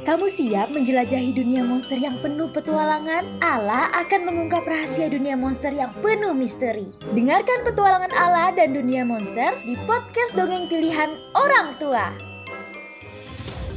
Kamu siap menjelajahi dunia monster yang penuh petualangan? Allah akan mengungkap rahasia dunia monster yang penuh misteri. Dengarkan petualangan Allah dan dunia monster di podcast dongeng pilihan orang tua.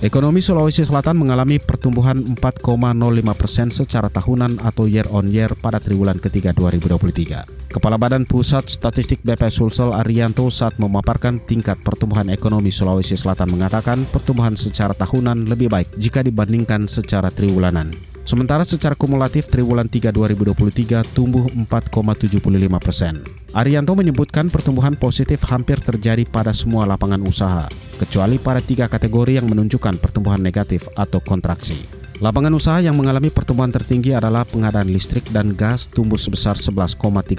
Ekonomi Sulawesi Selatan mengalami pertumbuhan 4,05 persen secara tahunan atau year on year pada triwulan ketiga 2023. Kepala Badan Pusat Statistik BPS Sulsel Arianto saat memaparkan tingkat pertumbuhan ekonomi Sulawesi Selatan mengatakan pertumbuhan secara tahunan lebih baik jika dibandingkan secara triwulanan. Sementara secara kumulatif triwulan 3 2023 tumbuh 4,75 persen. Arianto menyebutkan pertumbuhan positif hampir terjadi pada semua lapangan usaha, kecuali pada tiga kategori yang menunjukkan pertumbuhan negatif atau kontraksi. Lapangan usaha yang mengalami pertumbuhan tertinggi adalah pengadaan listrik dan gas tumbuh sebesar 11,39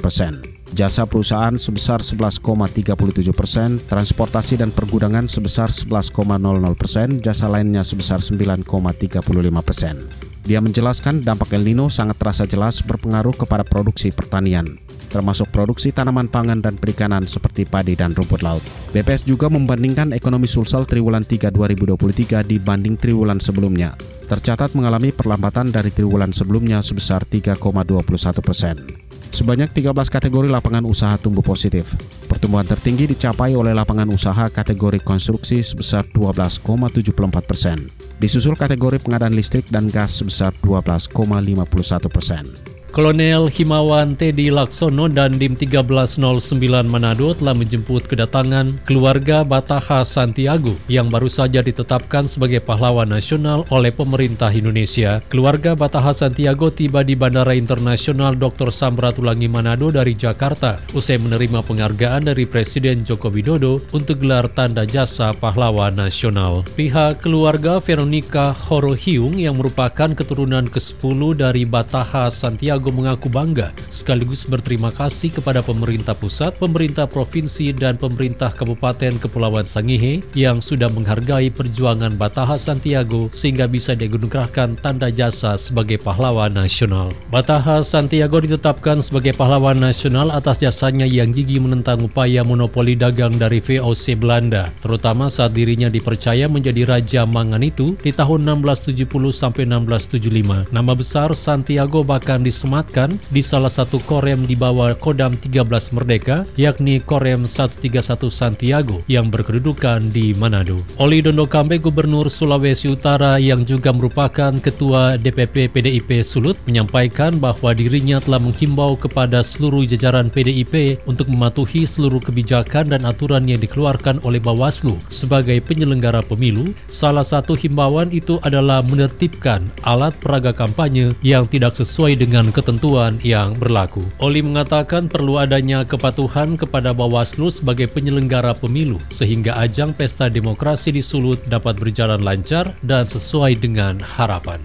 persen. Jasa perusahaan sebesar 11,37 persen, transportasi dan pergudangan sebesar 11,00 persen, jasa lainnya sebesar 9,35 persen. Dia menjelaskan dampak El Nino sangat terasa jelas berpengaruh kepada produksi pertanian termasuk produksi tanaman pangan dan perikanan seperti padi dan rumput laut. BPS juga membandingkan ekonomi Sulsel triwulan 3 2023 dibanding triwulan sebelumnya. Tercatat mengalami perlambatan dari triwulan sebelumnya sebesar 3,21 persen. Sebanyak 13 kategori lapangan usaha tumbuh positif. Pertumbuhan tertinggi dicapai oleh lapangan usaha kategori konstruksi sebesar 12,74 persen. Disusul kategori pengadaan listrik dan gas sebesar 12,51 persen. Kolonel Himawan Teddy Laksono dan Dim 1309 Manado telah menjemput kedatangan keluarga Bataha Santiago yang baru saja ditetapkan sebagai pahlawan nasional oleh pemerintah Indonesia. Keluarga Bataha Santiago tiba di Bandara Internasional Dr. Samratulangi Manado dari Jakarta usai menerima penghargaan dari Presiden Joko Widodo untuk gelar tanda jasa pahlawan nasional. Pihak keluarga Veronica Horohiung yang merupakan keturunan ke-10 dari Bataha Santiago Santiago mengaku bangga sekaligus berterima kasih kepada pemerintah pusat, pemerintah provinsi, dan pemerintah Kabupaten Kepulauan Sangihe yang sudah menghargai perjuangan Bataha Santiago sehingga bisa dianugerahkan tanda jasa sebagai pahlawan nasional. Bataha Santiago ditetapkan sebagai pahlawan nasional atas jasanya yang gigih menentang upaya monopoli dagang dari VOC Belanda, terutama saat dirinya dipercaya menjadi Raja Manganitu di tahun 1670 sampai 1675. Nama besar Santiago bahkan disematkan disematkan di salah satu korem di bawah Kodam 13 Merdeka, yakni Korem 131 Santiago yang berkedudukan di Manado. Oli Dondo Kambe, Gubernur Sulawesi Utara yang juga merupakan Ketua DPP PDIP Sulut, menyampaikan bahwa dirinya telah menghimbau kepada seluruh jajaran PDIP untuk mematuhi seluruh kebijakan dan aturan yang dikeluarkan oleh Bawaslu sebagai penyelenggara pemilu. Salah satu himbauan itu adalah menertibkan alat peraga kampanye yang tidak sesuai dengan ketentuan yang berlaku. Oli mengatakan perlu adanya kepatuhan kepada Bawaslu sebagai penyelenggara pemilu sehingga ajang pesta demokrasi di Sulut dapat berjalan lancar dan sesuai dengan harapan.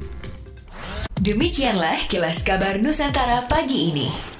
Demikianlah kilas kabar Nusantara pagi ini.